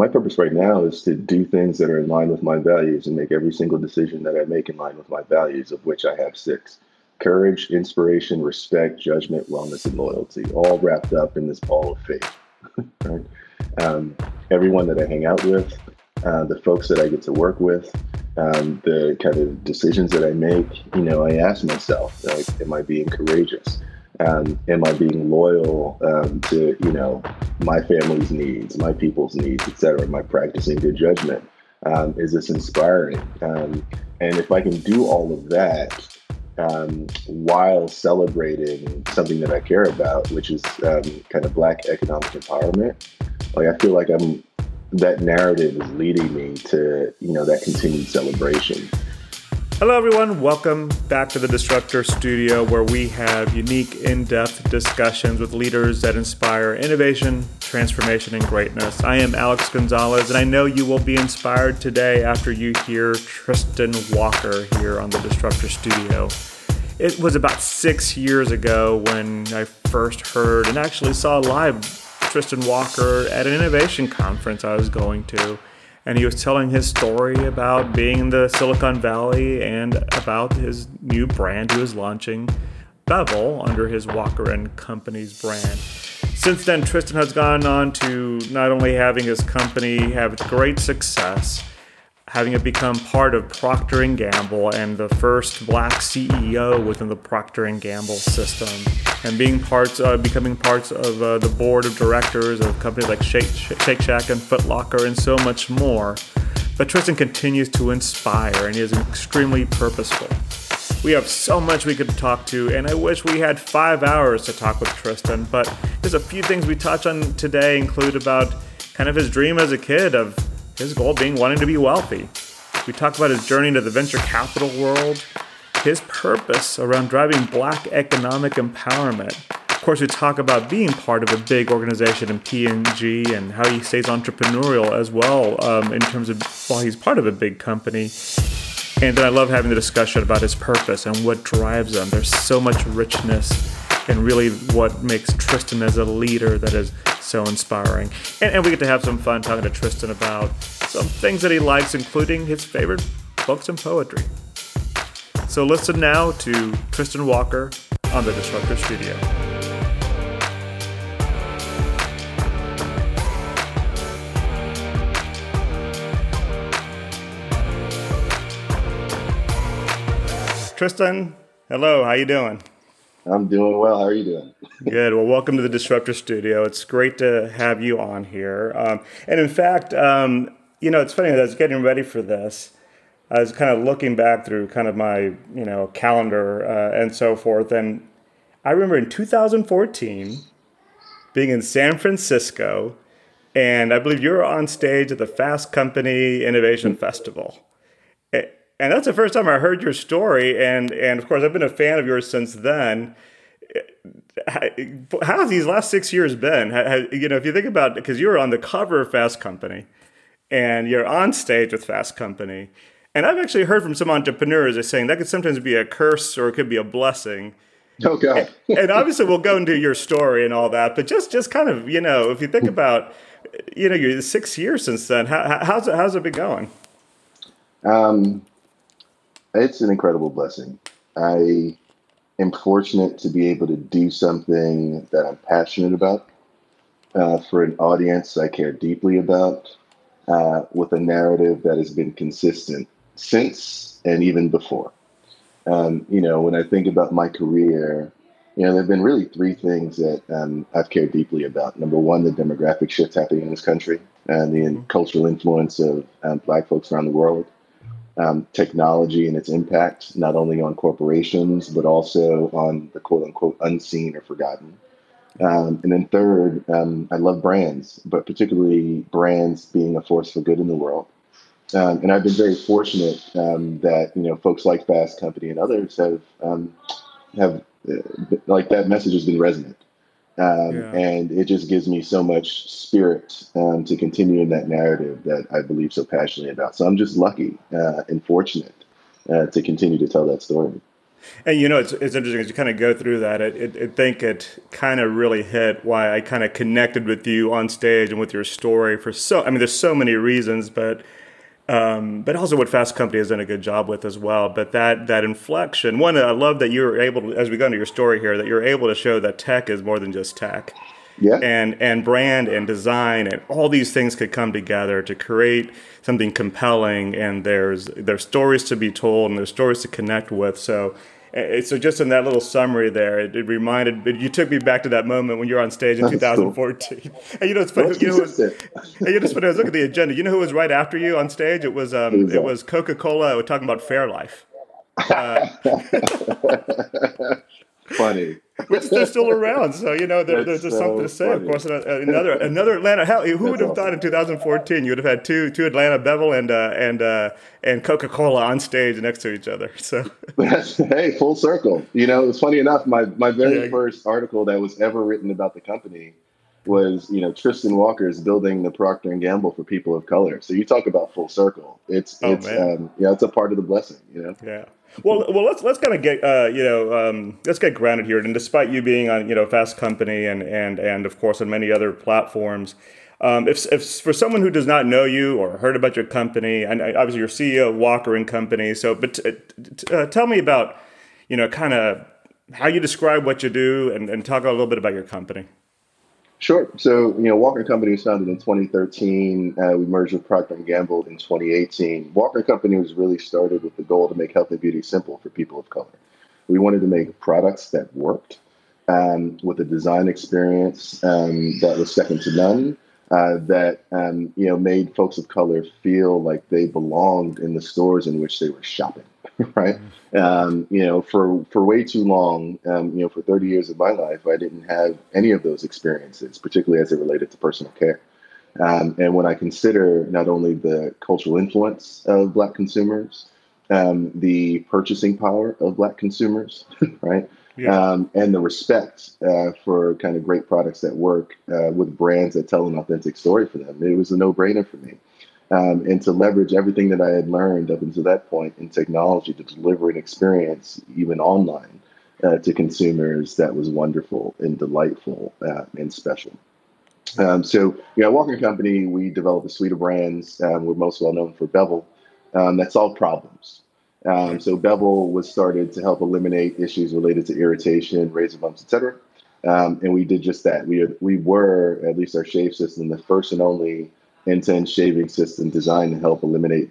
my purpose right now is to do things that are in line with my values and make every single decision that I make in line with my values, of which I have six courage, inspiration, respect, judgment, wellness, and loyalty, all wrapped up in this ball of faith. right? Um, everyone that I hang out with, uh, the folks that I get to work with, um, the kind of decisions that I make, you know, I ask myself, like, am I being courageous? Am I being loyal um, to, you know, my family's needs, my people's needs, etc. Am I practicing good judgment? Um, is this inspiring? Um, and if I can do all of that um, while celebrating something that I care about, which is um, kind of Black economic empowerment, like I feel like I'm that narrative is leading me to you know that continued celebration. Hello, everyone. Welcome back to the Disruptor Studio, where we have unique, in depth discussions with leaders that inspire innovation, transformation, and greatness. I am Alex Gonzalez, and I know you will be inspired today after you hear Tristan Walker here on the Disruptor Studio. It was about six years ago when I first heard and actually saw live Tristan Walker at an innovation conference I was going to and he was telling his story about being in the Silicon Valley and about his new brand he was launching, Bevel, under his Walker and Company's brand. Since then, Tristan has gone on to not only having his company have great success, having it become part of Procter & Gamble and the first black CEO within the Procter & Gamble system, and being parts, uh, becoming parts of uh, the board of directors of companies like Shake, Shake Shack and Foot Locker and so much more. But Tristan continues to inspire and he is extremely purposeful. We have so much we could talk to, and I wish we had five hours to talk with Tristan. But there's a few things we touch on today, include about kind of his dream as a kid of his goal being wanting to be wealthy. We talk about his journey into the venture capital world, his purpose around driving black economic empowerment. Of course, we talk about being part of a big organization in P&G and how he stays entrepreneurial as well um, in terms of while he's part of a big company. And then I love having the discussion about his purpose and what drives him. There's so much richness and really what makes Tristan as a leader that is so inspiring. And, and we get to have some fun talking to Tristan about some things that he likes, including his favorite books and poetry. So listen now to Tristan Walker on the Disruptor Studio. Tristan, hello, how you doing? I'm doing well. How are you doing? Good. Well, welcome to the Disruptor Studio. It's great to have you on here. Um, and in fact, um, you know, it's funny. I was getting ready for this. I was kind of looking back through kind of my, you know, calendar uh, and so forth. And I remember in 2014 being in San Francisco, and I believe you were on stage at the Fast Company Innovation Festival. And that's the first time I heard your story. And, and of course, I've been a fan of yours since then how have these last six years been? you know, if you think about because you were on the cover of Fast Company, and you're on stage with Fast Company. And I've actually heard from some entrepreneurs as saying that could sometimes be a curse or it could be a blessing. Oh God! and obviously, we'll go into your story and all that, but just just kind of you know, if you think about you know, you're six years since then. How, how's it how's it been going? Um, it's an incredible blessing. I am fortunate to be able to do something that I'm passionate about uh, for an audience I care deeply about uh, with a narrative that has been consistent since and even before. Um, you know, when I think about my career, you know, there have been really three things that um, I've cared deeply about. Number one, the demographic shift happening in this country and the mm-hmm. cultural influence of um, Black folks around the world. Um, technology and its impact, not only on corporations, but also on the quote unquote unseen or forgotten. Um, and then third, um, I love brands, but particularly brands being a force for good in the world. Um, and I've been very fortunate um, that you know folks like Fast Company and others have um, have uh, like that message has been resonant, um, yeah. and it just gives me so much spirit to continue in that narrative that I believe so passionately about. So I'm just lucky uh, and fortunate uh, to continue to tell that story. And you know, it's, it's interesting as you kind of go through that. It, it, I think it kind of really hit why I kind of connected with you on stage and with your story for so. I mean, there's so many reasons, but um, but also what Fast Company has done a good job with as well. But that that inflection, one, I love that you're able, to, as we go into your story here, that you're able to show that tech is more than just tech. Yeah. And and brand and design and all these things could come together to create something compelling. And there's there's stories to be told and there's stories to connect with. So so just in that little summary there, it, it, reminded you took me back to that moment when you were on stage in That's 2014. Cool. And you know, it's funny. You know, was, and you just when I was looking at the agenda, you know who was right after you on stage? It was um, it was Coca Cola. We're talking about Fairlife. Uh, funny. Which they're still around, so you know there, there's just so something to say. Funny. Of course, another another Atlanta. Hell, who would have awesome. thought in 2014 you would have had two two Atlanta Bevel and uh, and uh, and Coca Cola on stage next to each other? So hey, full circle. You know, it's funny enough. My my very yeah. first article that was ever written about the company was you know Tristan Walker's building the Procter and Gamble for people of color. So you talk about full circle. It's oh, it's um, yeah, it's a part of the blessing. You know. Yeah. Well, well, let's let's kind of get uh, you know um, let's get grounded here. And despite you being on you know Fast Company and and and of course on many other platforms, um, if if for someone who does not know you or heard about your company, and obviously you're CEO of Walker and Company, so but t- t- uh, tell me about you know kind of how you describe what you do and, and talk a little bit about your company. Sure. So, you know, Walker Company was founded in 2013. Uh, we merged with Procter & Gamble in 2018. Walker Company was really started with the goal to make health and beauty simple for people of color. We wanted to make products that worked um, with a design experience um, that was second to none, uh, that um, you know made folks of color feel like they belonged in the stores in which they were shopping. right? Um, you know, for for way too long, um, you know, for 30 years of my life, I didn't have any of those experiences, particularly as it related to personal care. Um, and when I consider not only the cultural influence of Black consumers, um, the purchasing power of Black consumers, right, yeah. um, and the respect uh, for kind of great products that work uh, with brands that tell an authentic story for them, it was a no-brainer for me um, and to leverage everything that I had learned up until that point in technology to deliver an experience, even online, uh, to consumers that was wonderful and delightful uh, and special. Um, so, know, Walker Company, we developed a suite of brands. Um, we're most well known for Bevel um, that solve problems. Um, so, Bevel was started to help eliminate issues related to irritation, razor bumps, etc. Um, and we did just that. We, we were, at least our shave system, the first and only end-to-end shaving system designed to help eliminate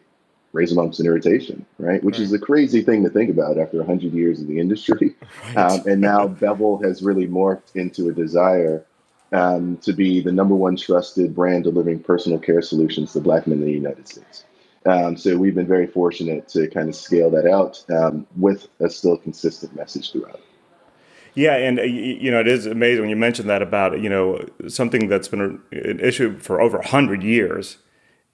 razor bumps and irritation, right? Which right. is a crazy thing to think about after 100 years in the industry. Right. Um, and now Bevel has really morphed into a desire um, to be the number one trusted brand delivering personal care solutions to Black men in the United States. Um, so we've been very fortunate to kind of scale that out um, with a still consistent message throughout. Yeah, and uh, you know it is amazing when you mentioned that about you know something that's been an issue for over hundred years,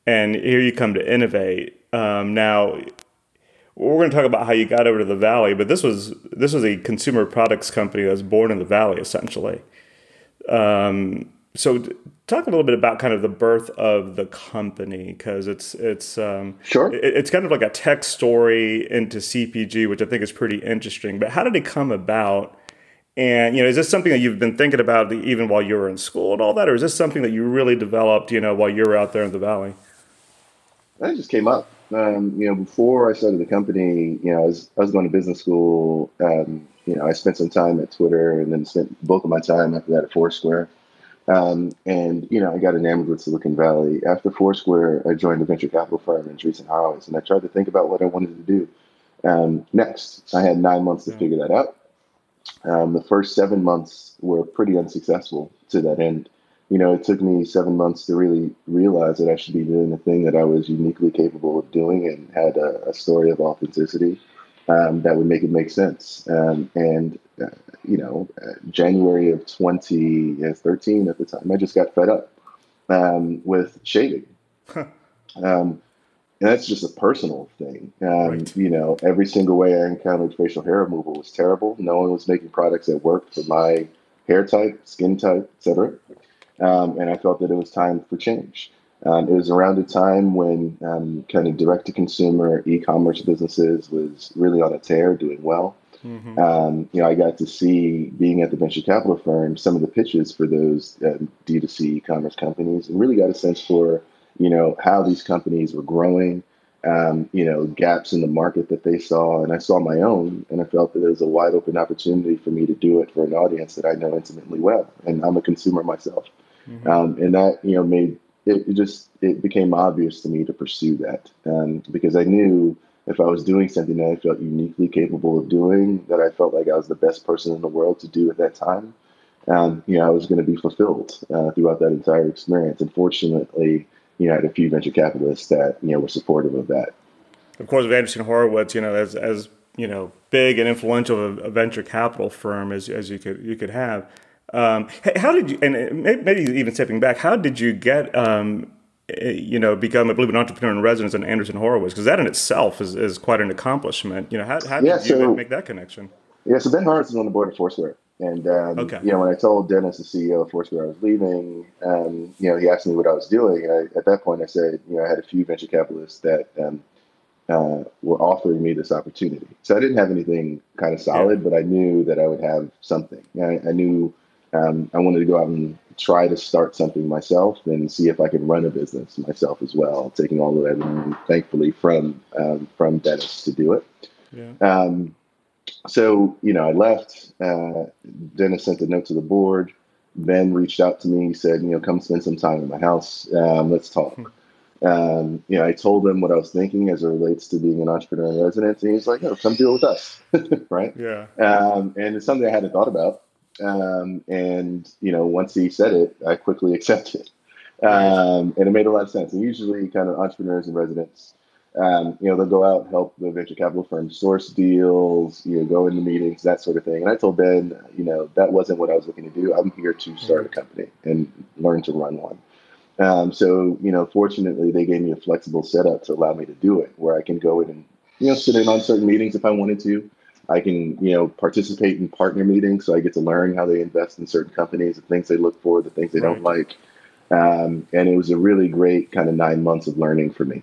and here you come to innovate. Um, now, we're going to talk about how you got over to the Valley, but this was this was a consumer products company that was born in the Valley, essentially. Um, so, talk a little bit about kind of the birth of the company because it's it's um, sure it, it's kind of like a tech story into CPG, which I think is pretty interesting. But how did it come about? And you know, is this something that you've been thinking about even while you were in school and all that, or is this something that you really developed, you know, while you were out there in the valley? That just came up. Um, you know, before I started the company, you know, I was, I was going to business school. Um, you know, I spent some time at Twitter, and then spent bulk of my time after that at Foursquare. Um, and you know, I got enamored with Silicon Valley. After Foursquare, I joined a venture capital firm in Andreessen Horowitz, and I tried to think about what I wanted to do um, next. I had nine months to figure that out. Um, the first seven months were pretty unsuccessful to that end. You know, it took me seven months to really realize that I should be doing the thing that I was uniquely capable of doing and had a, a story of authenticity um, that would make it make sense. Um, and, uh, you know, January of 2013 at the time, I just got fed up um, with shaving. Um, and that's just a personal thing. Um, right. You know, every single way I encountered facial hair removal was terrible. No one was making products that worked for my hair type, skin type, etc. Um, and I felt that it was time for change. Um, it was around a time when um, kind of direct to consumer e commerce businesses was really on a tear, doing well. Mm-hmm. Um, you know, I got to see being at the venture capital firm some of the pitches for those uh, D2C e-commerce companies, and really got a sense for you know how these companies were growing, um, you know, gaps in the market that they saw, and I saw my own, and I felt that it was a wide open opportunity for me to do it for an audience that I know intimately well, and I'm a consumer myself, mm-hmm. um, and that you know made it, it, just it became obvious to me to pursue that um, because I knew if I was doing something that I felt uniquely capable of doing, that I felt like I was the best person in the world to do at that time, um, you know, I was going to be fulfilled uh, throughout that entire experience. And fortunately, you know, I had a few venture capitalists that you know were supportive of that. Of course, with Andreessen Horowitz, you know, as as you know, big and influential a venture capital firm as as you could you could have. Um, how did you, and maybe even stepping back, how did you get um, you know, become, I believe, an entrepreneur in residence in Andreessen Horowitz? Because that in itself is, is quite an accomplishment. You know, how, how yeah, did so, you make that connection? Yeah, so Ben Horowitz is on the board of Foursquare. And, um, okay. you know, when I told Dennis, the CEO of Foursquare, I was leaving, um, you know, he asked me what I was doing. And I, at that point, I said, you know, I had a few venture capitalists that um, uh, were offering me this opportunity. So I didn't have anything kind of solid, yeah. but I knew that I would have something. I, I knew um, I wanted to go out and try to start something myself and see if I can run a business myself as well, taking all of that I thankfully, from um, from Dennis to do it. Yeah. Um, so you know, I left. Uh, Dennis sent a note to the board. Ben reached out to me. He said, you know, come spend some time in my house. Um, let's talk. Hmm. Um, you know, I told him what I was thinking as it relates to being an entrepreneur in residence, and he's like, "Oh, come deal with us," right? Yeah. Um, and it's something I hadn't thought about. Um, and you know, once he said it, I quickly accepted. Um, and it made a lot of sense. And usually, kind of entrepreneurs and residents, um, you know, they'll go out and help the venture capital firm source deals, you know, go into meetings, that sort of thing. And I told Ben, you know, that wasn't what I was looking to do. I'm here to start a company and learn to run one. Um, so, you know, fortunately, they gave me a flexible setup to allow me to do it, where I can go in and, you know, sit in on certain meetings if I wanted to. I can, you know, participate in partner meetings, so I get to learn how they invest in certain companies, the things they look for, the things they right. don't like, um, and it was a really great kind of nine months of learning for me.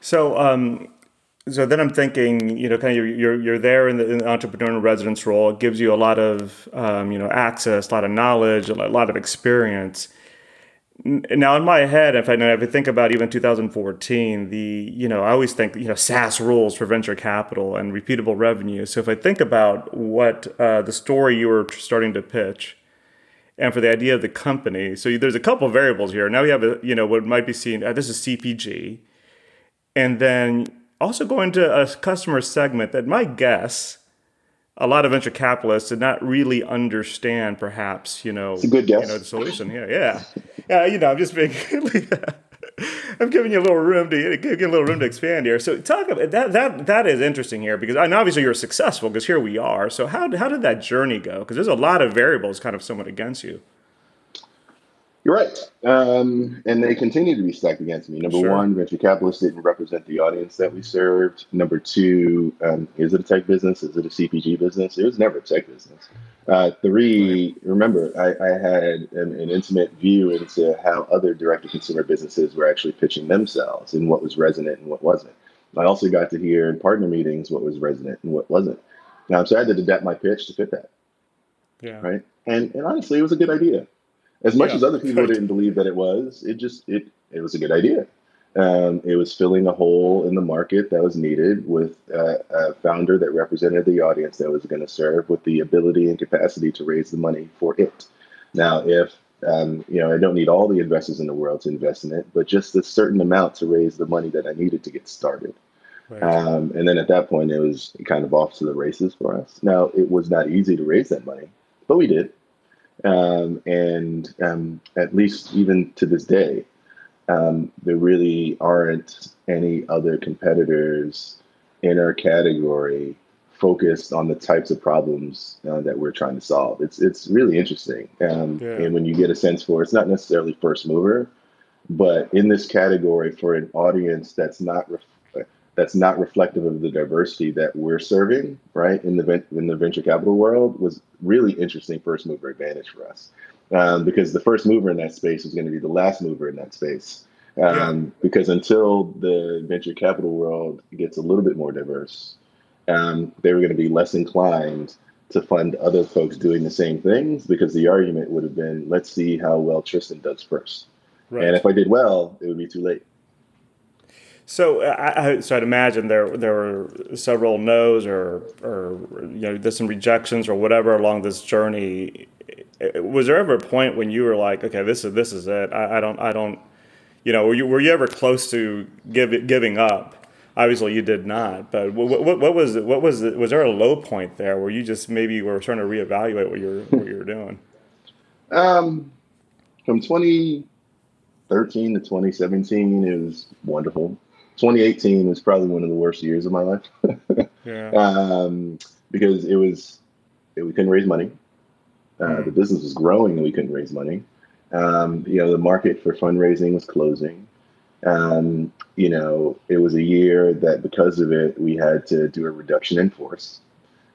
So, um, so then I'm thinking, you know, kind of you're you're, there in the, in the entrepreneur residence role. It gives you a lot of, um, you know, access, a lot of knowledge, a lot of experience now in my head if I, if I think about even 2014 the you know i always think you know saas rules for venture capital and repeatable revenue. So if i think about what uh, the story you were starting to pitch and for the idea of the company so there's a couple of variables here. Now we have a you know what might be seen uh, this is cpg and then also going to a customer segment that my guess a lot of venture capitalists did not really understand, perhaps, you know, it's a good guess. You know, the solution. Yeah, yeah, yeah. You know, I'm just being, I'm giving you a little room to give a little room to expand here. So talk about that. That that is interesting here because, and obviously you're successful because here we are. So how how did that journey go? Because there's a lot of variables kind of somewhat against you. You're right. Um, and they continue to be stacked against me. Number sure. one, venture capitalists didn't represent the audience that we served. Number two, um, is it a tech business? Is it a CPG business? It was never a tech business. Uh, three, remember, I, I had an, an, intimate view into how other direct to consumer businesses were actually pitching themselves and what was resonant and what wasn't. I also got to hear in partner meetings what was resonant and what wasn't. Now, so I had to adapt my pitch to fit that. Yeah. Right. And, and honestly, it was a good idea. As much yeah, as other people didn't believe that it was, it just it it was a good idea. Um, it was filling a hole in the market that was needed with uh, a founder that represented the audience that was going to serve with the ability and capacity to raise the money for it. Now, if um, you know, I don't need all the investors in the world to invest in it, but just a certain amount to raise the money that I needed to get started. Right. Um, and then at that point, it was kind of off to the races for us. Now, it was not easy to raise that money, but we did. Um, and um, at least even to this day, um, there really aren't any other competitors in our category focused on the types of problems uh, that we're trying to solve. It's it's really interesting, um, yeah. and when you get a sense for it's not necessarily first mover, but in this category for an audience that's not ref- that's not reflective of the diversity that we're serving, right? In the in the venture capital world was really interesting first mover advantage for us, um, because the first mover in that space is going to be the last mover in that space. Um, yeah. Because until the venture capital world gets a little bit more diverse, um, they were going to be less inclined to fund other folks doing the same things because the argument would have been, let's see how well Tristan does first. Right. And if I did well, it would be too late. So I, so I'd imagine there there were several no's or or you know there's some rejections or whatever along this journey. Was there ever a point when you were like, okay, this is this is it. I, I don't I don't, you know, were you were you ever close to give, giving up? Obviously, you did not. But what, what, what was? What was? Was there a low point there where you just maybe were trying to reevaluate what you're what you were doing? Um, from 2013 to 2017, it was wonderful. 2018 was probably one of the worst years of my life. yeah. Um, because it was, it, we couldn't raise money. Uh, mm. The business was growing and we couldn't raise money. Um, you know, the market for fundraising was closing. Um, you know, it was a year that because of it, we had to do a reduction in force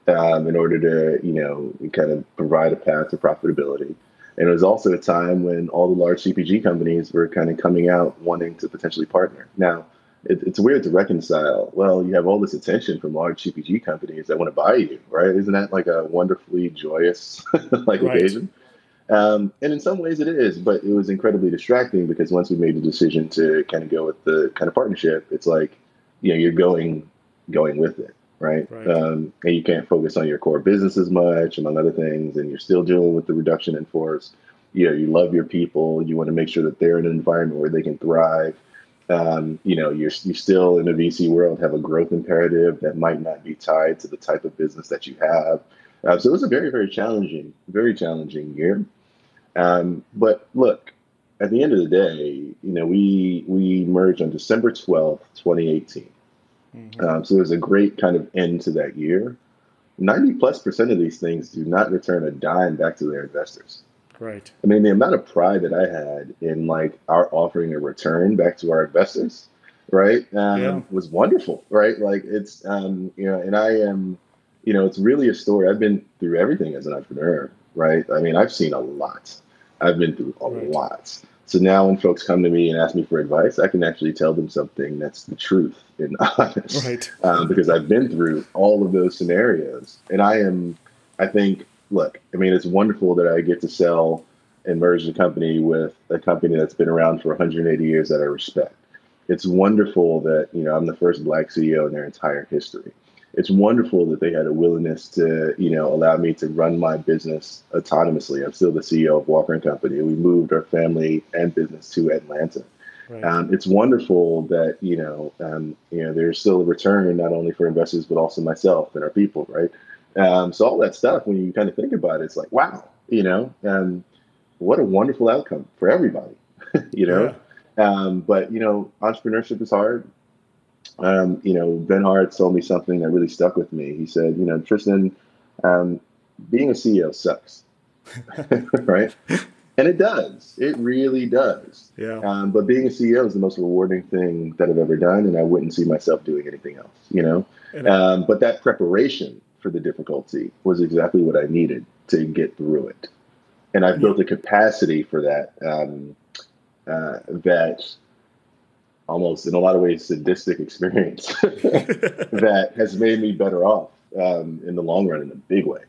um, in order to, you know, kind of provide a path to profitability. And it was also a time when all the large CPG companies were kind of coming out wanting to potentially partner. Now, it, it's weird to reconcile. Well, you have all this attention from large CPG companies that want to buy you, right? Isn't that like a wonderfully joyous like right. occasion? Um, and in some ways it is, but it was incredibly distracting because once we made the decision to kind of go with the kind of partnership, it's like, you know, you're going going with it, right? right. Um, and you can't focus on your core business as much, among other things, and you're still dealing with the reduction in force. You know, you love your people. You want to make sure that they're in an environment where they can thrive um, you know, you're, you still in the VC world have a growth imperative that might not be tied to the type of business that you have. Uh, so it was a very, very challenging, very challenging year. Um, but look, at the end of the day, you know, we we merged on December twelfth, twenty eighteen. Mm-hmm. Um, so there's a great kind of end to that year. Ninety plus percent of these things do not return a dime back to their investors. Right. I mean, the amount of pride that I had in like our offering a return back to our investors, right, um, yeah. was wonderful, right? Like it's, um, you know, and I am, you know, it's really a story. I've been through everything as an entrepreneur, right? I mean, I've seen a lot. I've been through a right. lot. So now when folks come to me and ask me for advice, I can actually tell them something that's the truth and honest, right? Um, because I've been through all of those scenarios, and I am, I think, look, I mean, it's wonderful that I get to sell and merge the company with a company that's been around for 180 years that I respect. It's wonderful that you know I'm the first black CEO in their entire history. It's wonderful that they had a willingness to you know allow me to run my business autonomously. I'm still the CEO of Walker and Company. We moved our family and business to Atlanta. Right. Um, it's wonderful that you know um, you know there's still a return not only for investors but also myself and our people, right? Um, so all that stuff, when you kind of think about it, it's like, wow, you know, um, what a wonderful outcome for everybody, you know. Yeah. Um, but you know, entrepreneurship is hard. Um, you know, Ben Hart told me something that really stuck with me. He said, you know, Tristan, um, being a CEO sucks, right? And it does. It really does. Yeah. Um, but being a CEO is the most rewarding thing that I've ever done, and I wouldn't see myself doing anything else. You know. Um, but that preparation for the difficulty was exactly what I needed to get through it. And I've built a capacity for that um, uh, that almost in a lot of ways sadistic experience that has made me better off um, in the long run in a big way.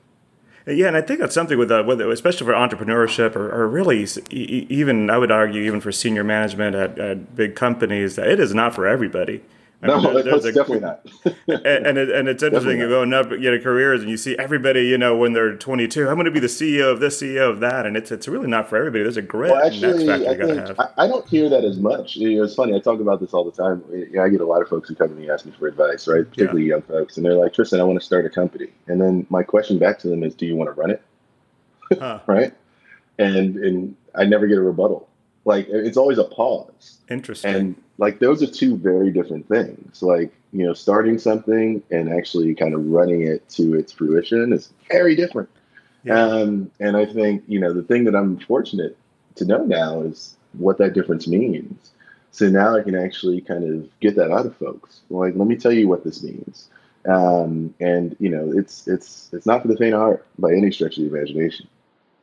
Yeah, and I think that's something with, uh, with especially for entrepreneurship, or, or really even I would argue even for senior management at, at big companies, that it is not for everybody. I no, mean, there, a, definitely not. and it, and it's interesting. You go up, you know, careers, and you see everybody. You know, when they're 22, I'm going to be the CEO of this, CEO of that, and it's it's really not for everybody. There's a grit well, actually, next factor you to have. I, I, don't hear that as much. You know, it's funny. I talk about this all the time. You know, I get a lot of folks who come to me ask me for advice, right? Particularly yeah. young folks, and they're like, "Tristan, I want to start a company." And then my question back to them is, "Do you want to run it?" Huh. right? And and I never get a rebuttal. Like it's always a pause. Interesting. And like those are two very different things. Like, you know, starting something and actually kind of running it to its fruition is very different. Yeah. Um, and I think, you know, the thing that I'm fortunate to know now is what that difference means. So now I can actually kind of get that out of folks. Like, let me tell you what this means. Um, and you know, it's it's it's not for the faint of heart by any stretch of the imagination.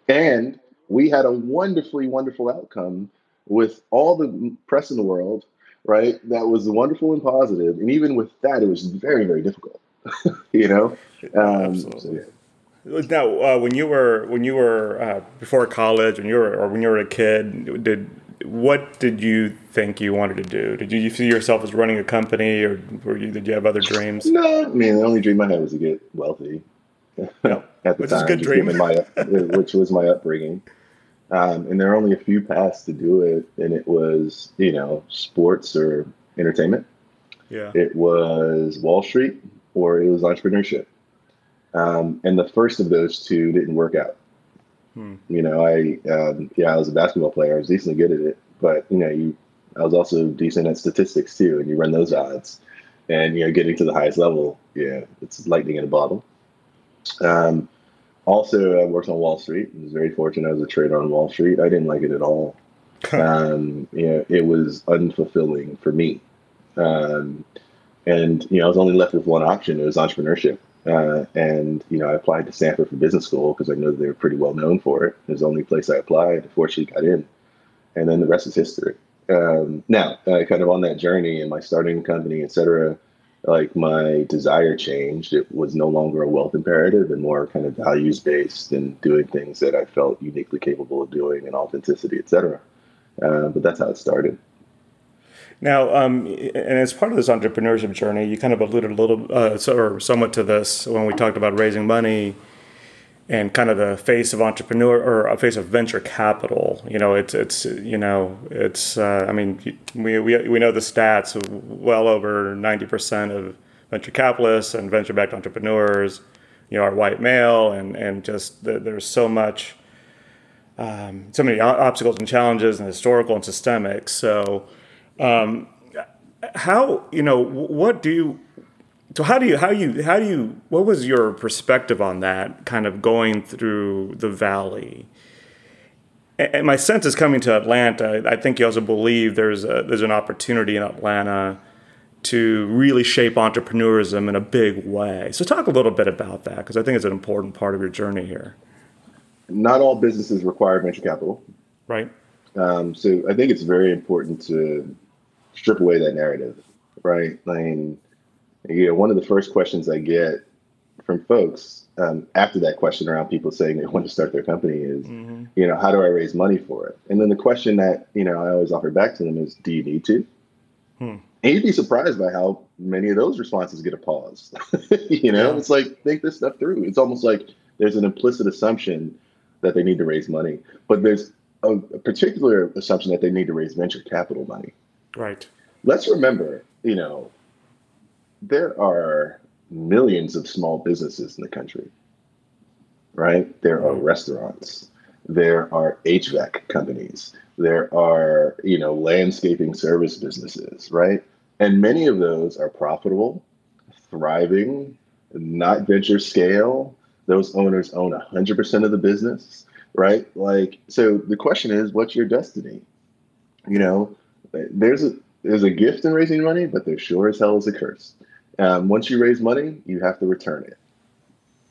And we had a wonderfully wonderful outcome with all the press in the world, right? That was wonderful and positive. And even with that, it was very, very difficult. you know. Um, so, yeah. Now, uh, when you were when you were uh, before college, when you were or when you were a kid, did what did you think you wanted to do? Did you see yourself as running a company, or were you, did you have other dreams? No, I mean the only dream I had was to get wealthy. No, At the which time, is good dream. my which was my upbringing. Um, and there are only a few paths to do it, and it was you know sports or entertainment. Yeah, It was Wall Street or it was entrepreneurship. Um, and the first of those two didn't work out. Hmm. You know, I um, yeah, I was a basketball player. I was decently good at it, but you know, you I was also decent at statistics too, and you run those odds, and you know, getting to the highest level, yeah, it's lightning in a bottle. Um, also, I worked on Wall Street. I was very fortunate. I was a trader on Wall Street. I didn't like it at all. Um, you know, it was unfulfilling for me. Um, and you know, I was only left with one option. It was entrepreneurship. Uh, and you know, I applied to Stanford for business school because I know they were pretty well known for it. It was the only place I applied. Fortunately, got in, and then the rest is history. Um, now, uh, kind of on that journey and my starting company, et cetera, like my desire changed. It was no longer a wealth imperative and more kind of values based and doing things that I felt uniquely capable of doing and authenticity, et cetera. Uh, but that's how it started. Now, um, and as part of this entrepreneurship journey, you kind of alluded a little, uh, so, or somewhat to this when we talked about raising money and kind of the face of entrepreneur or a face of venture capital. You know, it's it's you know it's uh, I mean we, we we know the stats. Well over ninety percent of venture capitalists and venture backed entrepreneurs, you know, are white male, and and just the, there's so much. Um, so many obstacles and challenges, and historical and systemic. So, um, how you know what do you so how do you how you how do you what was your perspective on that kind of going through the valley and my sense is coming to atlanta i think you also believe there's a there's an opportunity in atlanta to really shape entrepreneurism in a big way so talk a little bit about that because i think it's an important part of your journey here Not all businesses require venture capital. right Um, so I think it's very important to strip away that narrative, right? I mean, you know, one of the first questions I get from folks um, after that question around people saying they want to start their company is, you know, how do I raise money for it? And then the question that you know I always offer back to them is, do you need to? Hmm. And you'd be surprised by how many of those responses get a pause. you know, Yeah. it's like think this stuff through. It's almost like there's an implicit assumption that they need to raise money, but there's a, a particular assumption that they need to raise venture capital money. right Let's remember, you know, there are millions of small businesses in the country, right? There are Mhm. restaurants, there are HVAC companies, there are, you know, landscaping service businesses, right? And many of those are profitable, thriving, not venture scale. Those owners own 100% of the business, right? Like, so the question is, what's your destiny? You know, there's a there's a gift in raising money, but there sure as hell is a curse. Um, once you raise money, you have to return it,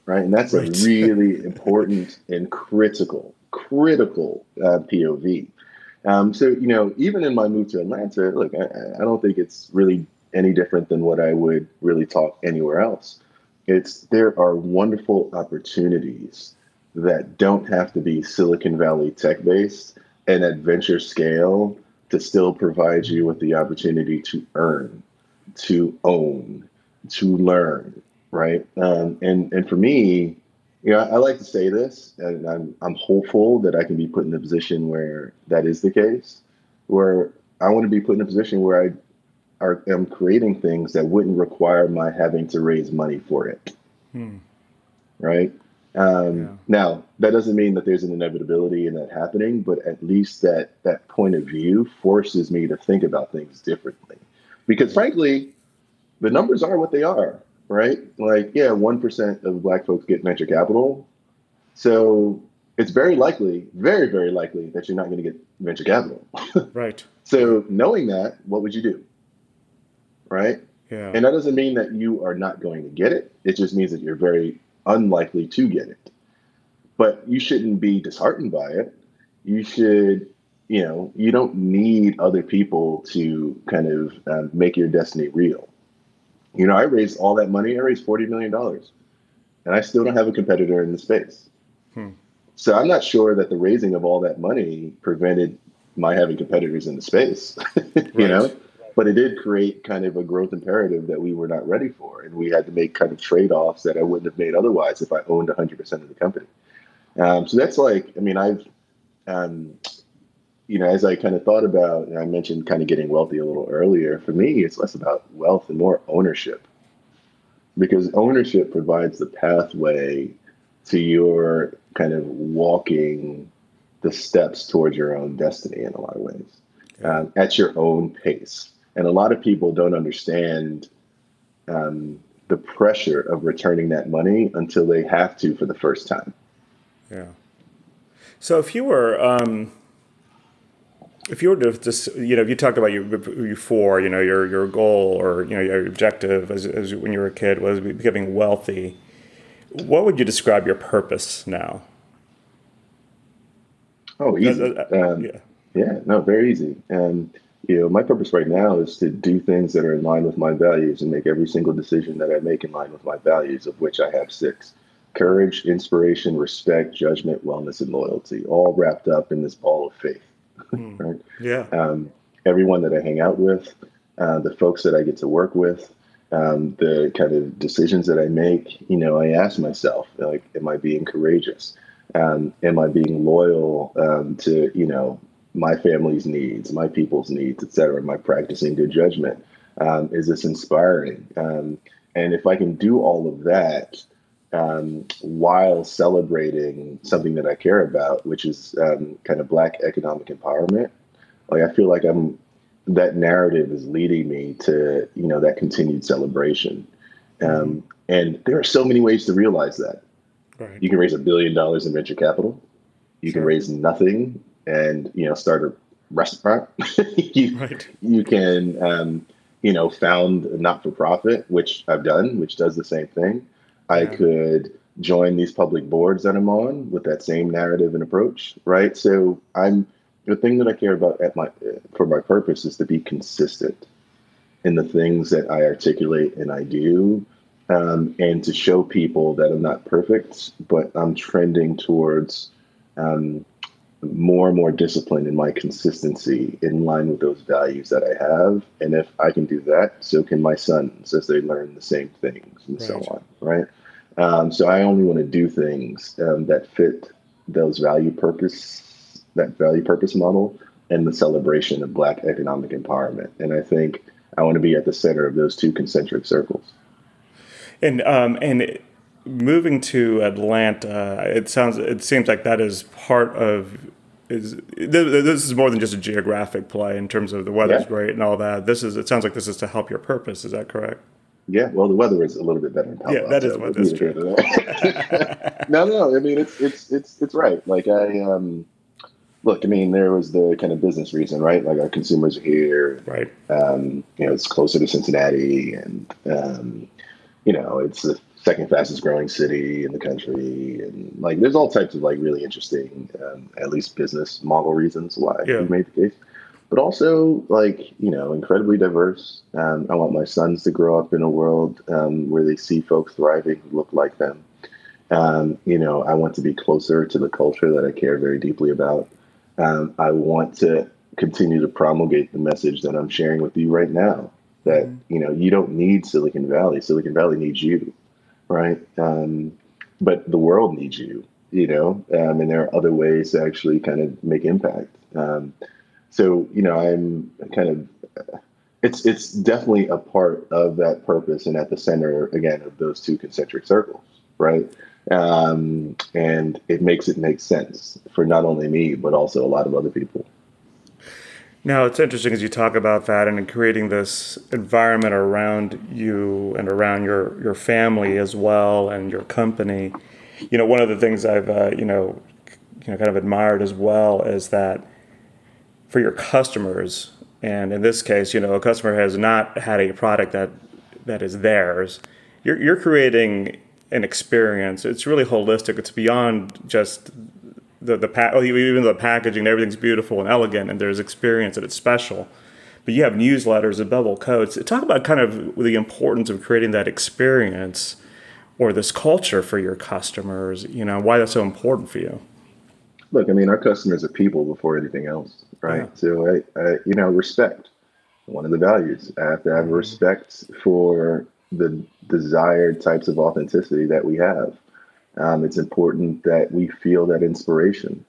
right? And that's Right. a really important and critical, critical uh, POV. Um, so you know, even in my move to Atlanta, look, I, I don't think it's really any different than what I would really talk anywhere else. It's there are wonderful opportunities that don't have to be Silicon Valley tech based and adventure scale to still provide you with the opportunity to earn, to own, to learn, right? Um, and and for me, you know, I like to say this, and I'm I'm hopeful that I can be put in a position where that is the case, where I want to be put in a position where I are am creating things that wouldn't require my having to raise money for it, Hmm. right? Um, Yeah. Now, that doesn't mean that there's an inevitability in that happening, but at least that that point of view forces me to think about things differently. Because frankly, the numbers are what they are, right? Like, yeah, one percent of Black folks get venture capital, so it's very likely, very very likely that you're not going to get venture capital. right so knowing that, what would you do, right? yeah And that doesn't mean that you are not going to get it. It just means that you're very unlikely to get it. But you shouldn't be disheartened by it. You should, you know, you don't need other people to kind of um, make your destiny real. You know, I raised all that money. I raised forty million dollars, and I still don't have a competitor in the space. Hmm. So I'm not sure that the raising of all that money prevented my having competitors in the space. you right. know, but it did create kind of a growth imperative that we were not ready for, and we had to make kind of trade offs that I wouldn't have made otherwise if I owned 100 percent of the company. Um, so that's like, I mean, I've um, you know, as I kind of thought about, and I mentioned kind of getting wealthy a little earlier, for me, it's less about wealth and more ownership. Because ownership provides the pathway to your kind of walking the steps towards your own destiny in a lot of ways um, at your own pace. And a lot of people don't understand um, the pressure of returning that money until they have to for the first time. Yeah. So if you were, um, if you were to just, you know, if you talked about you before, you know, your your goal or you know your objective as, as when you were a kid was becoming wealthy. What would you describe your purpose now? Oh, easy. Uh, uh, um, yeah. Yeah. No, very easy. And you know, my purpose right now is to do things that are in line with my values and make every single decision that I make in line with my values, of which I have six courage, inspiration, respect, judgment, wellness, and loyalty, all wrapped up in this ball of faith. Mm. right? Yeah. Um, everyone that I hang out with, uh, the folks that I get to work with, um, the kind of decisions that I make, you know, I ask myself, like, am I being courageous? Um, am I being loyal um, to, you know, my family's needs, my people's needs, et cetera? Am I practicing good judgment? Um, is this inspiring? Um, and if I can do all of that, um, while celebrating something that I care about, which is um, kind of Black economic empowerment. Like I feel like I'm that narrative is leading me to you know that continued celebration, um, and there are so many ways to realize that. Right. You can raise a billion dollars in venture capital. You sure. can raise nothing and you know start a restaurant. you, right. you can um, you know found a not for profit, which I've done, which does the same thing I could join these public boards that I'm on with that same narrative and approach, right? So I'm the thing that I care about at my for my purpose is to be consistent in the things that I articulate and I do, um, and to show people that I'm not perfect, but I'm trending towards um, more and more discipline in my consistency in line with those values that I have. And if I can do that, so can my sons as they learn the same things and right. so on. Right. Um, so I only want to do things um, that fit those value purpose, that value purpose model and the celebration of Black economic empowerment. And I think I want to be at the center of those two concentric circles. And, um, and, moving to Atlanta, it sounds it seems like that is part of is this is more than just a geographic play in terms of the weather's yeah. great and all that. This is it sounds like this is to help your purpose. Is that correct? Yeah, well, the weather is a little bit better in Palo Yeah, that is what that's true. no, no, I mean it's it's it's it's right. Like I um, look, I mean there was the kind of business reason, right? Like our consumers are here, right? Um, you know, it's closer to Cincinnati, and um, you know, it's the second fastest growing city in the country, and like there's all types of like really interesting, um, at least business model reasons why yeah. we made the case. But also, like you know, incredibly diverse. Um, I want my sons to grow up in a world um, where they see folks thriving who look like them. Um, you know, I want to be closer to the culture that I care very deeply about. Um, I want to continue to promulgate the message that I'm sharing with you right now. That mm-hmm. you know, you don't need Silicon Valley. Silicon Valley needs you right? Um, but the world needs you, you know, um, and there are other ways to actually kind of make impact. Um, so, you know, I'm kind of, it's it's definitely a part of that purpose and at the center again of those two concentric circles, right? Um, and it makes it make sense for not only me but also a lot of other people. Now, it's interesting as you talk about that and creating this environment around you and around your, your family as well and your company. You know, one of the things I've, uh, you know, you know, kind of admired as well is that for your customers, and in this case, you know, a customer has not had a product that that is theirs. You're, you're creating an experience. It's really holistic. It's beyond just the the pa- even the packaging, everything's beautiful and elegant, and there's experience and it's special. but you have newsletters and Bevel codes. Talk about kind of the importance of creating that experience or this culture for your customers. You know why that's so important for you. Look, I mean, our customers are people before anything else, right? Yeah. So, I, I, you know, respect one of the values. I have to have mm-hmm. respect for the desired types of authenticity that we have. Um, it's important that we feel that inspiration.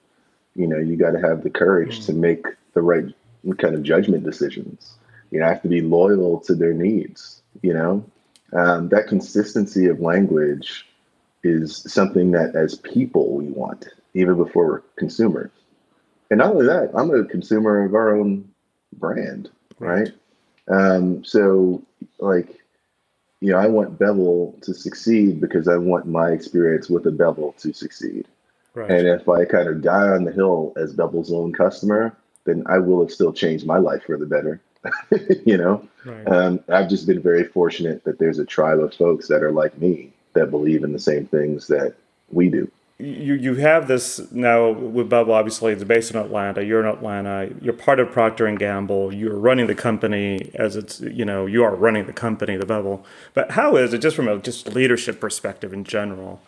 You know, you got to have the courage mm. to make the right kind of judgment decisions. You know, I have to be loyal to their needs. You know, um, that consistency of language is something that as people we want, even before we're consumers. And not only that, I'm a consumer of our own brand, right? Um, so, like, you know, I want Bevel to succeed because I want my experience with a Bevel to succeed. Right. And if I kind of die on the hill as Bevel's own customer, then I will have still changed my life for the better. you know, right. um, I've just been very fortunate that there's a tribe of folks that are like me that believe in the same things that we do you you have this now with Bevel. Obviously, it's based in Atlanta. You're in Atlanta. You're part of Procter and Gamble. You're running the company as it's you know you are running the company, the Bevel. But how is it just from a just leadership perspective in general?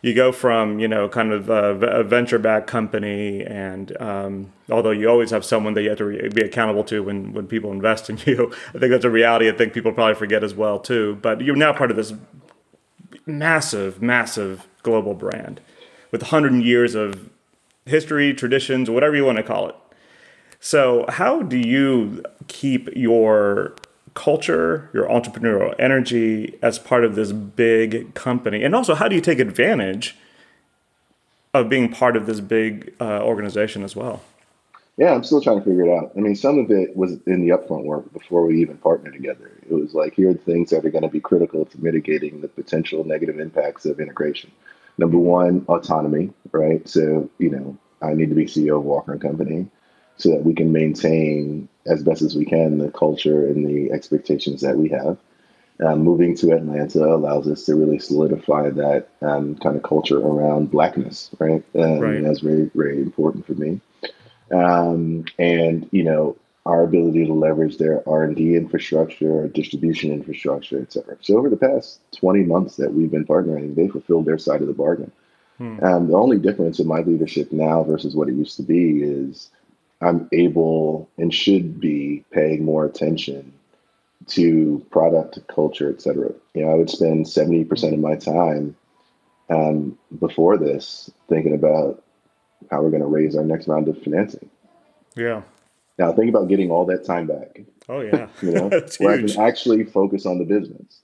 You go from you know kind of a, a venture backed company, and um, although you always have someone that you have to re- be accountable to when when people invest in you, I think that's a reality. I think people probably forget as well too. But you're now part of this massive, massive global brand with 100 years of history, traditions, whatever you want to call it. So, how do you keep your culture, your entrepreneurial energy as part of this big company? And also, how do you take advantage of being part of this big uh, organization as well? Yeah, I'm still trying to figure it out. I mean, some of it was in the upfront work before we even partnered together. It was like, here are the things that are going to be critical to mitigating the potential negative impacts of integration number one, autonomy, right? So, you know, I need to be CEO of Walker and Company so that we can maintain as best as we can the culture and the expectations that we have. Um, moving to Atlanta allows us to really solidify that um, kind of culture around blackness, right? Um, right. That's very, very important for me. Um, and you know, our ability to leverage their R&D infrastructure, distribution infrastructure, et cetera. So over the past 20 months that we've been partnering, they fulfilled their side of the bargain. Hmm. Um, the only difference in my leadership now versus what it used to be is I'm able and should be paying more attention to product, culture, et cetera. You know, I would spend 70% of my time um, before this thinking about how we're going to raise our next round of financing. Yeah. Now think about getting all that time back. Oh yeah, you know, where huge. I can actually focus on the business,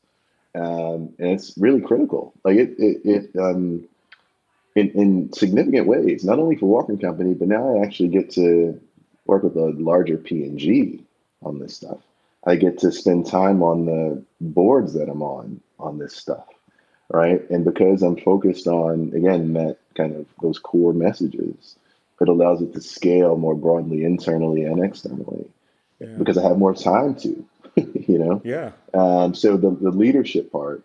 um, and it's really critical. Like it, it, it um, in in significant ways, not only for Walker Company, but now I actually get to work with a larger P and G on this stuff. I get to spend time on the boards that I'm on on this stuff, right? And because I'm focused on again that kind of those core messages it allows it to scale more broadly internally and externally yeah. because I have more time to, you know? Yeah. Um, so the, the leadership part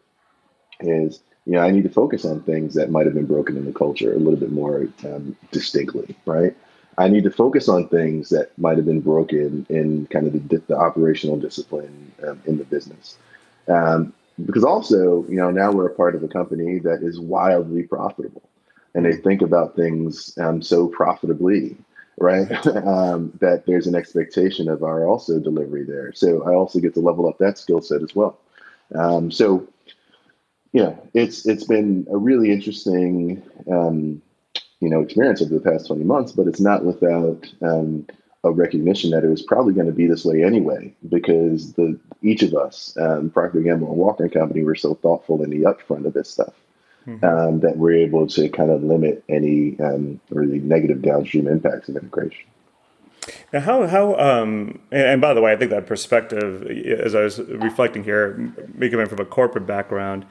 is, you know, I need to focus on things that might have been broken in the culture a little bit more um, distinctly, right? I need to focus on things that might have been broken in kind of the, the operational discipline um, in the business. Um, because also, you know, now we're a part of a company that is wildly profitable and they think about things um, so profitably right? Um, that there's an expectation of our also delivery there. So i also get to level up that skill set as well. Um, so yeah it's it's been a really interesting um, you know experience over the past 20 months but it's not without um, a recognition that it was probably going to be this way anyway because the each of us um, procter gamble and walker and company were so thoughtful in the upfront of this stuff mm-hmm. um, that we're able to kind of limit any um, really negative downstream impacts of integration. Now, how how um, and by the way, I think that perspective, as I was reflecting here, me coming from a corporate background,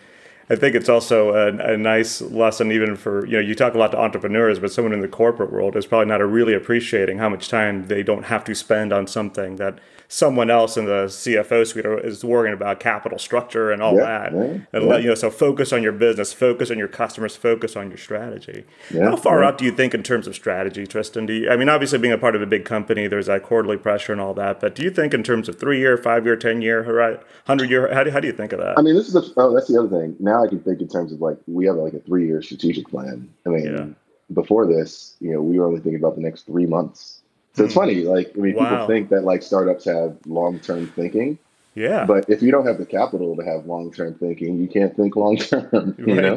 I think it's also a, a, nice lesson even for you know you talk a lot to entrepreneurs, but someone in the corporate world is probably not really appreciating how much time they don't have to spend on something that someone else in the CFO suite is worrying about capital structure and all yeah, that. Yeah, and yeah. you know, so focus on your business, focus on your customers, focus on your strategy. How far out do you think in terms of strategy, Tristan? Do you, I mean, obviously being a part of a big company, there's that quarterly pressure and all that. But do you think in terms of three year, five year, ten year, hundred year? How do, how do you think of that? I mean, this is the, oh, that's the other thing. Now I can think in terms of like we have like a three year strategic plan. I mean, before this, you know, we were only thinking about the next three months so it's hmm. funny, like I mean, wow. people think that like startups have long term thinking. Yeah. But if you don't have the capital to have long term thinking, you can't think long term. You right. know.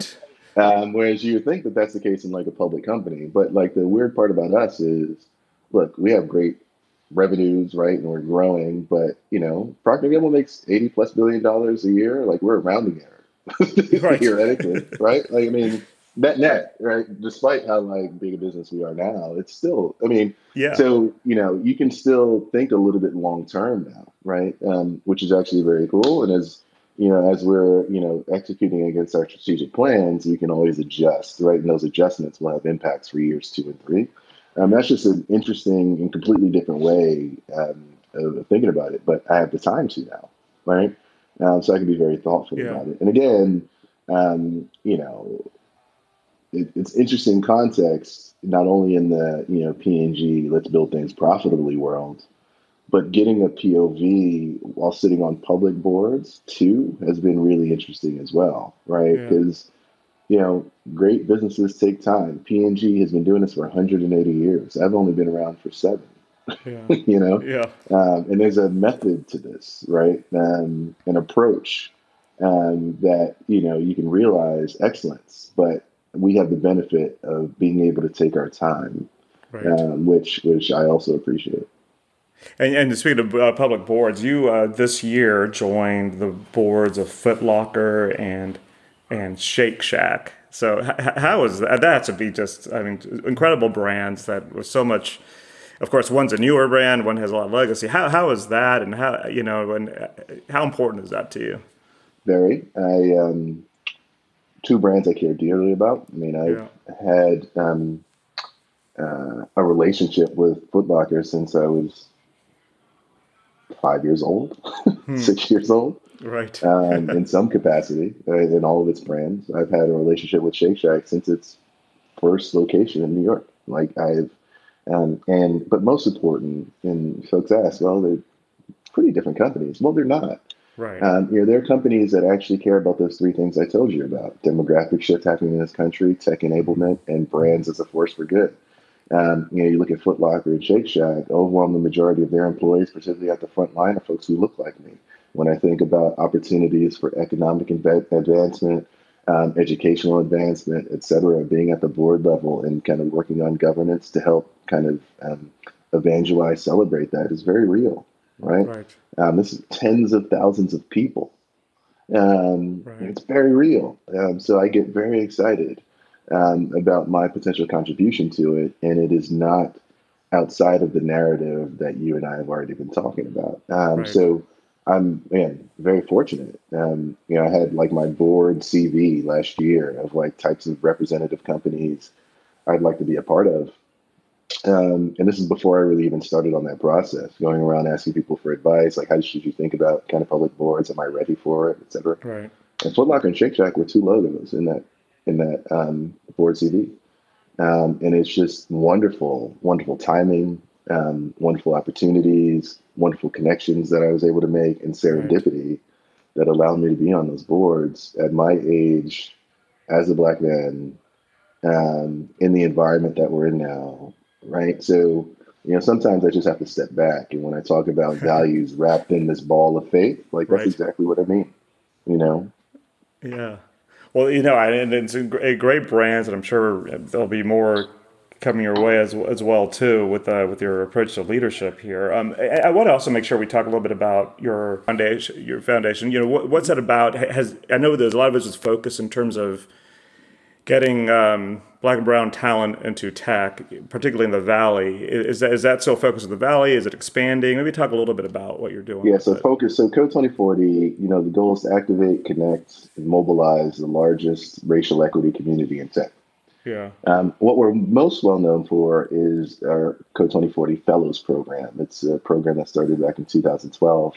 Um, whereas you think that that's the case in like a public company, but like the weird part about us is, look, we have great revenues, right, and we're growing, but you know, Procter Gamble makes eighty plus billion dollars a year. Like we're a rounding error, right. theoretically, right? Like I mean, net net, right? Despite how like big a business we are now, it's still. I mean, yeah. So you know, you can still think a little bit long term now, right? Um, which is actually very cool. And as you know, as we're you know executing against our strategic plans, we can always adjust, right? And those adjustments will have impacts for years two and three. Um, that's just an interesting and completely different way um, of thinking about it. But I have the time to now, right? Um, so I can be very thoughtful yeah. about it. And again, um, you know, it, it's interesting context, not only in the you know P&G let's build things profitably world, but getting a POV while sitting on public boards too has been really interesting as well, right? Because yeah. you know great businesses take time. P&G has been doing this for 180 years. I've only been around for seven. Yeah. you know, yeah. Um, and there's a method to this, right? Um, an approach um, that you know you can realize excellence, but we have the benefit of being able to take our time, right. um, which which I also appreciate. And, and speaking of uh, public boards, you uh, this year joined the boards of Foot Locker and and Shake Shack. So h- how is that? That to be just, I mean, incredible brands that was so much. Of course, one's a newer brand, one has a lot of legacy. How how is that, and how you know, and uh, how important is that to you? Very. I um, two brands I care dearly about. I mean, I've yeah. had um, uh, a relationship with Foot Locker since I was five years old, hmm. six years old. Right. um, in some capacity, right, in all of its brands. I've had a relationship with Shake Shack since its first location in New York. Like I've, um, and but most important, and folks ask, well, they're pretty different companies. Well, they're not. Right. Um, you know, there are companies that actually care about those three things I told you about: demographic shift happening in this country, tech enablement, and brands as a force for good. Um, you know, you look at Foot Locker and Shake Shack. Overwhelming majority of their employees, particularly at the front line, are folks who look like me. When I think about opportunities for economic advancement, um, educational advancement, et cetera, being at the board level and kind of working on governance to help kind of um, evangelize, celebrate that is very real right? Right. Um, this is tens of thousands of people. Um, right. It's very real. Um, so I get very excited um, about my potential contribution to it, and it is not outside of the narrative that you and I have already been talking about. Um, right. So I'm man very fortunate. Um, you know, I had like my board CV last year of like types of representative companies I'd like to be a part of. Um, and this is before I really even started on that process, going around asking people for advice, like how should you think about kind of public boards? Am I ready for it, et cetera? Right. And Foot Locker and Shake Shack were two logos in that in that um, board CV, um, and it's just wonderful, wonderful timing, um, wonderful opportunities, wonderful connections that I was able to make, and serendipity right. that allowed me to be on those boards at my age, as a black man, um, in the environment that we're in now, right? So, you know, sometimes I just have to step back. And when I talk about values wrapped in this ball of faith, like that's right. exactly what I mean, you know? Yeah. Well, you know, and it's a great brands, and I'm sure there'll be more coming your way as as well too with uh, with your approach to leadership here. Um, I, I, want to also make sure we talk a little bit about your foundation. Your foundation, you know, what, what's that about? Has I know there's a lot of it is focused in terms of getting um, black and brown talent into tech, particularly in the Valley. Is that, is that still focused in the Valley? Is it expanding? Maybe talk a little bit about what you're doing. Yeah, so focus. So Code 2040, you know, the goal is to activate, connect, and mobilize the largest racial equity community in tech. Yeah. Um, what we're most well known for is our Code 2040 Fellows Program. It's a program that started back in 2012,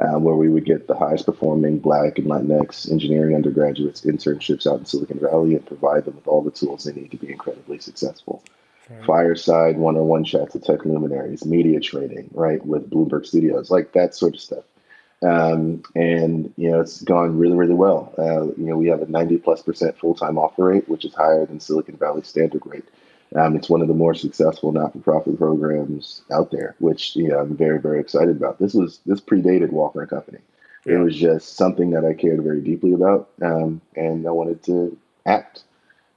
um, where we would get the highest performing Black and Latinx engineering undergraduates internships out in Silicon Valley and provide them with all the tools they need to be incredibly successful. Right. Fireside one-on-one chats with tech luminaries, media training, right, with Bloomberg Studios, like that sort of stuff. Um, and you know it's gone really really well. Uh, you know we have a 90 plus percent full time offer rate, which is higher than Silicon Valley standard rate. Um, it's one of the more successful not for profit programs out there, which you know I'm very very excited about. This was this predated Walker and Company. Yeah. It was just something that I cared very deeply about, um, and I wanted to act.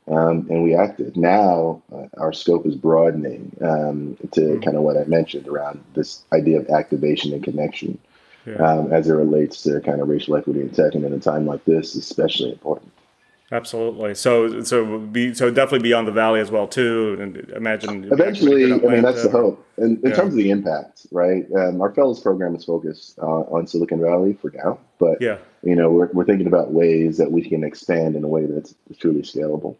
Um, and we acted. Now uh, our scope is broadening um, to mm-hmm. kind of what I mentioned around this idea of activation and connection yeah. um, as it relates to kind of racial equity in tech, and in a time like this, especially important. Absolutely. So, so be so definitely beyond the valley as well too. And imagine eventually. I mean, that's the hope. And in yeah. terms of the impact, right? Um, our fellows program is focused uh, on Silicon Valley for now, but yeah, you know, we're we're thinking about ways that we can expand in a way that's truly scalable.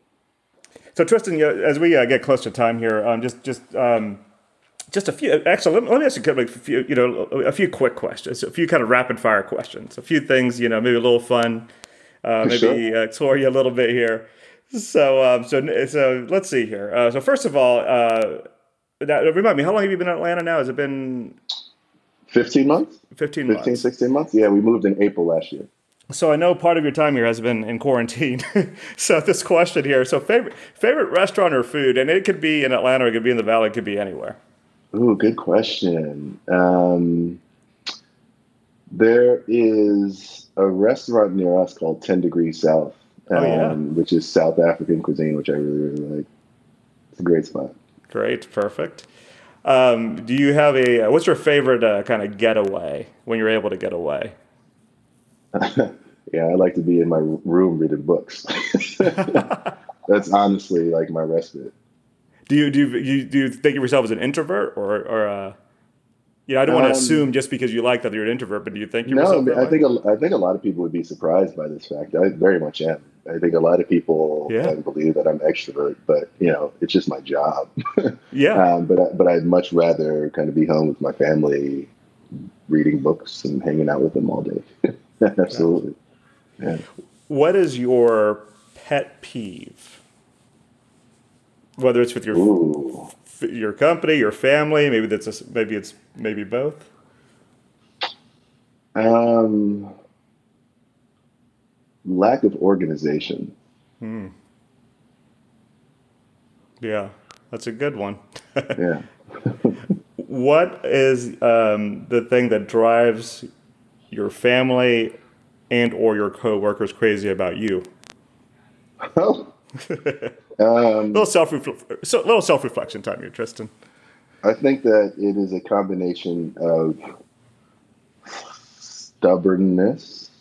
So, Tristan, as we uh, get close to time here, um, just just um, just a few. Actually, let, let me ask you a few, you know, a few quick questions, a few kind of rapid fire questions, a few things, you know, maybe a little fun, uh, maybe sure. explore you a little bit here. So, um, so, so let's see here. Uh, so, first of all, uh, now, remind me, how long have you been in Atlanta now? Has it been 15 months? 15 months. 16 months? Yeah, we moved in April last year. So I know part of your time here has been in quarantine. so this question here, so favorite favorite restaurant or food, and it could be in Atlanta, it could be in the Valley, it could be anywhere. Ooh, good question. Um, there is a restaurant near us called 10 Degrees South, um, oh, yeah. Um, which is South African cuisine, which I really, really like. It's a great spot. Great, perfect. Um, do you have a, uh, what's your favorite uh, kind of getaway when you're able to get away? yeah, I like to be in my room reading books. That's honestly like my respite do you do you do you think of yourself as an introvert or or uh, you know, I don't um, want to assume just because you like that you're an introvert, but do you think you're no? I think a, I think a lot of people would be surprised by this fact. I very much am. I think a lot of people yeah. believe that I'm extrovert, but you know, it's just my job. yeah. Um, but I, but I'd much rather kind of be home with my family, reading books and hanging out with them all day. Absolutely. Yeah. What is your pet peeve? whether it's with your Ooh. Your company, your family, maybe that's a, maybe it's maybe both. Um, lack of organization. Hmm. Yeah, that's a good one. yeah. what is um, the thing that drives your family and or your coworkers crazy about you? Oh, um, little self so, little self reflection time here, Tristan. I think that it is a combination of stubbornness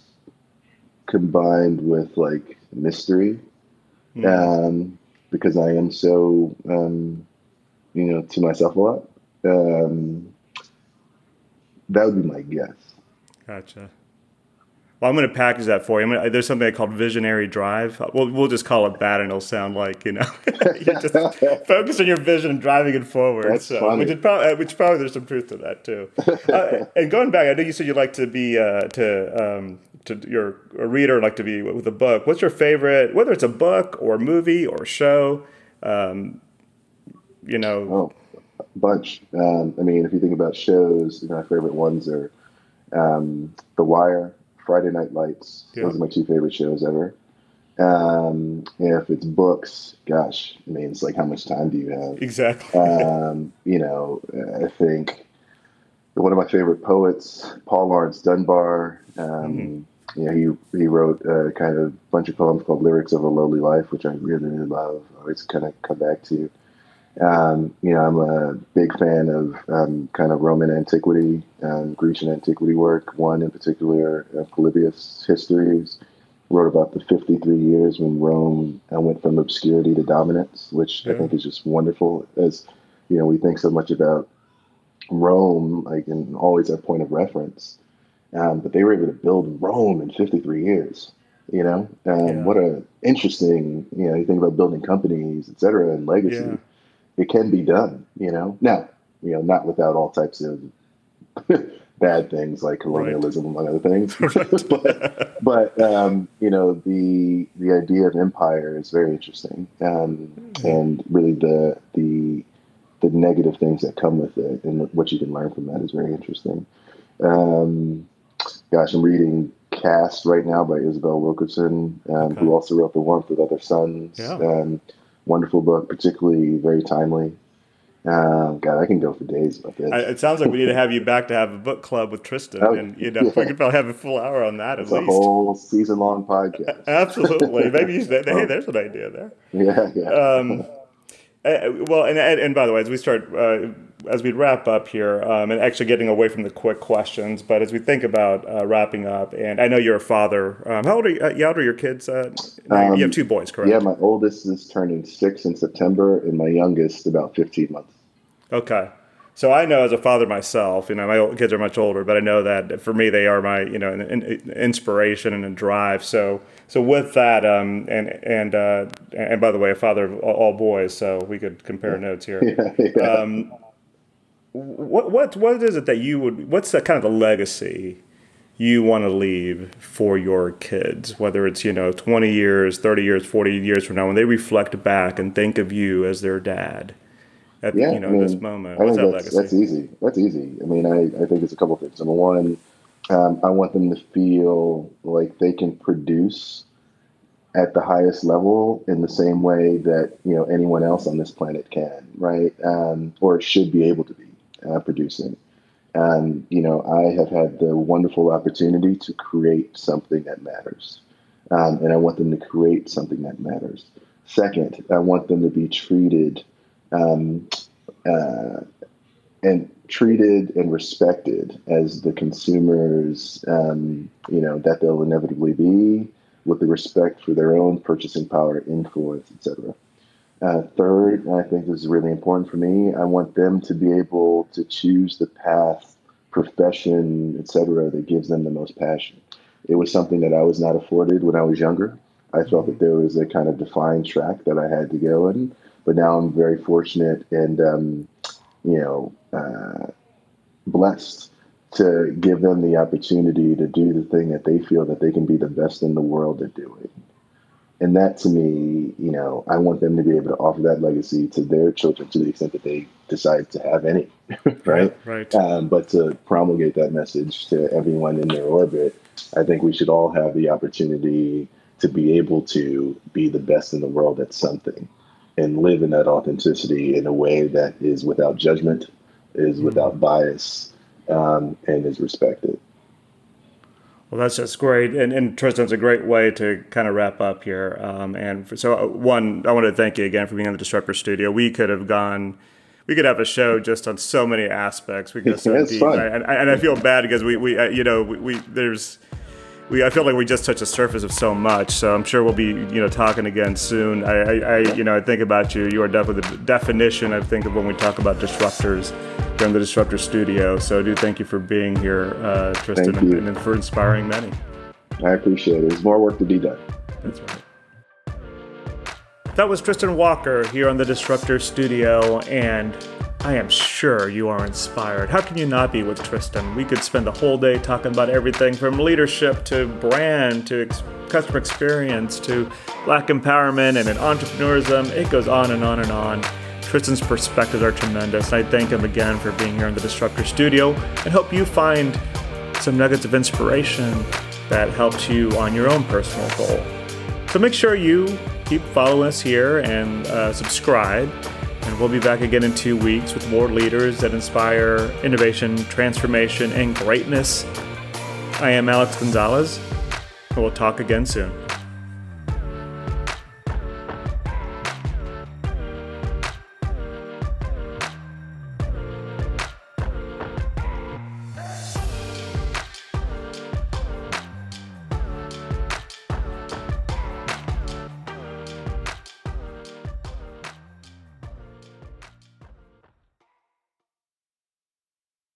combined with like mystery, mm. um, because I am so um, you know to myself a lot. Um, that would be my guess. Gotcha. Well, I'm going to package that for you. Gonna, there's something called Visionary Drive. We'll, we'll just call it that, and it'll sound like you know, you just focus on your vision and driving it forward. That's so, funny. Which, probably, uh, which probably there's some truth to that too. Uh, and going back, I know you said you like to be uh, to um, to you're a reader, like to be with a book. What's your favorite, whether it's a book or a movie or a show? Um, you know, oh, a bunch. Um, I mean, if you think about shows, you know, my favorite ones are um, The Wire. Friday Night Lights. Yeah. Those are my two favorite shows ever. Um, if it's books, gosh, I mean, it's like how much time do you have? Exactly. um, you know, I think one of my favorite poets, Paul Laurence Dunbar. Um, mm-hmm. You know, he he wrote a kind of bunch of poems called "Lyrics of a Lowly Life," which I really really love. Always kind of come back to. Um, you know, I'm a big fan of um, kind of Roman antiquity, um, Grecian antiquity work. One in particular, uh, Polybius Histories, wrote about the 53 years when Rome uh, went from obscurity to dominance, which yeah. I think is just wonderful. As you know, we think so much about Rome, like, and always a point of reference. Um, but they were able to build Rome in 53 years. You know, um, Yeah. what a interesting. You know, you think about building companies, et cetera, and legacy. Yeah. It can be done. You know, now you know not without all types of bad things like colonialism among other things. but but um, you know the the idea of empire is very interesting, um, and really the the the negative things that come with it and what you can learn from that is very interesting. Um, gosh, I'm reading Caste right now by Isabel Wilkerson, um, Okay. who also wrote The Warmth of Other Suns. Yeah. Um, wonderful book, particularly very timely. Um, God, I can go for days about this. I, it sounds like we need to have you back to have a book club with Tristan, Oh, and you know we yeah. could probably have a full hour on that at it's a least. whole season long podcast. Absolutely, maybe you, hey, there's an idea there. yeah, yeah. Um, uh, well, and, and and by the way, as we start, uh, as we wrap up here, um, and actually getting away from the quick questions, but as we think about uh, wrapping up, and I know you're a father. Um, how old are you? Uh, how old are your kids? Uh, no, you have two boys, correct? yeah, my oldest is turning six in September, and my youngest about 15 months. Okay. So I know as a father myself, you know, my kids are much older, but I know that for me they are my, you know, an, an inspiration and a drive. So, so with that, um, and and uh, and by the way, a father of all, all boys, so we could compare notes here. Yeah, yeah. Um, what what what is it that you would? What's the kind of the legacy you want to leave for your kids? Whether it's you know twenty years, thirty years, forty years from now, when they reflect back and think of you as their dad, at Yeah, you know I mean, this moment. I What's think that that's, legacy? that's easy. That's easy. I mean, I, I think it's a couple things. Number one, um, I want them to feel like they can produce at the highest level in the same way that you know anyone else on this planet can, right? Um, or should be able to be uh, producing. And, you know, I have had the wonderful opportunity to create something that matters, um, and I want them to create something that matters. Second, I want them to be treated um, uh, and treated and respected as the consumers, um, you know, that they'll inevitably be, with the respect for their own purchasing power, influence, etc. Uh, third, and I think this is really important for me, I want them to be able to choose the path, profession, etc., that gives them the most passion. It was something that I was not afforded when I was younger. I felt that there was a kind of defined track that I had to go in, but now I'm very fortunate and, um, you know, uh, blessed to give them the opportunity to do the thing that they feel that they can be the best in the world at doing. And that to me, you know, I want them to be able to offer that legacy to their children to the extent that they decide to have any, right? Right. Um, but to promulgate that message to everyone in their orbit, I think we should all have the opportunity to be able to be the best in the world at something and live in that authenticity in a way that is without judgment, is without bias, um, and is respected. Well, that's just great, and, and Tristan, it's a great way to kind of wrap up here. Um, and for, so, uh, one, I want to thank you again for being on the Disruptor Studio. We could have gone, we could have a show just on so many aspects. We could go so deep, fun. and, and I feel bad because we, we, uh, you know, we, we there's. We, I feel like we just touched the surface of so much, so I'm sure we'll be, you know, talking again soon. I, I, I you know, I think about you. You are definitely the definition, I think, of when we talk about disruptors in the Disruptor Studio. So I do thank you for being here, uh, Tristan, and, and for inspiring many. I appreciate it. There's more work to be done. That's right. That was Tristan Walker here on the Disruptor Studio, and I am sure you are inspired. How can you not be with Tristan? We could spend the whole day talking about everything from leadership to brand to ex- customer experience to black empowerment and entrepreneurism. It goes on and on and on. Tristan's perspectives are tremendous. I thank him again for being here in the Disruptor Studio and hope you find some nuggets of inspiration that helps you on your own personal goal. So make sure you keep following us here and uh, subscribe. And we'll be back again in two weeks with more leaders that inspire innovation, transformation, and greatness. I am Alex Gonzalez, and we'll talk again soon.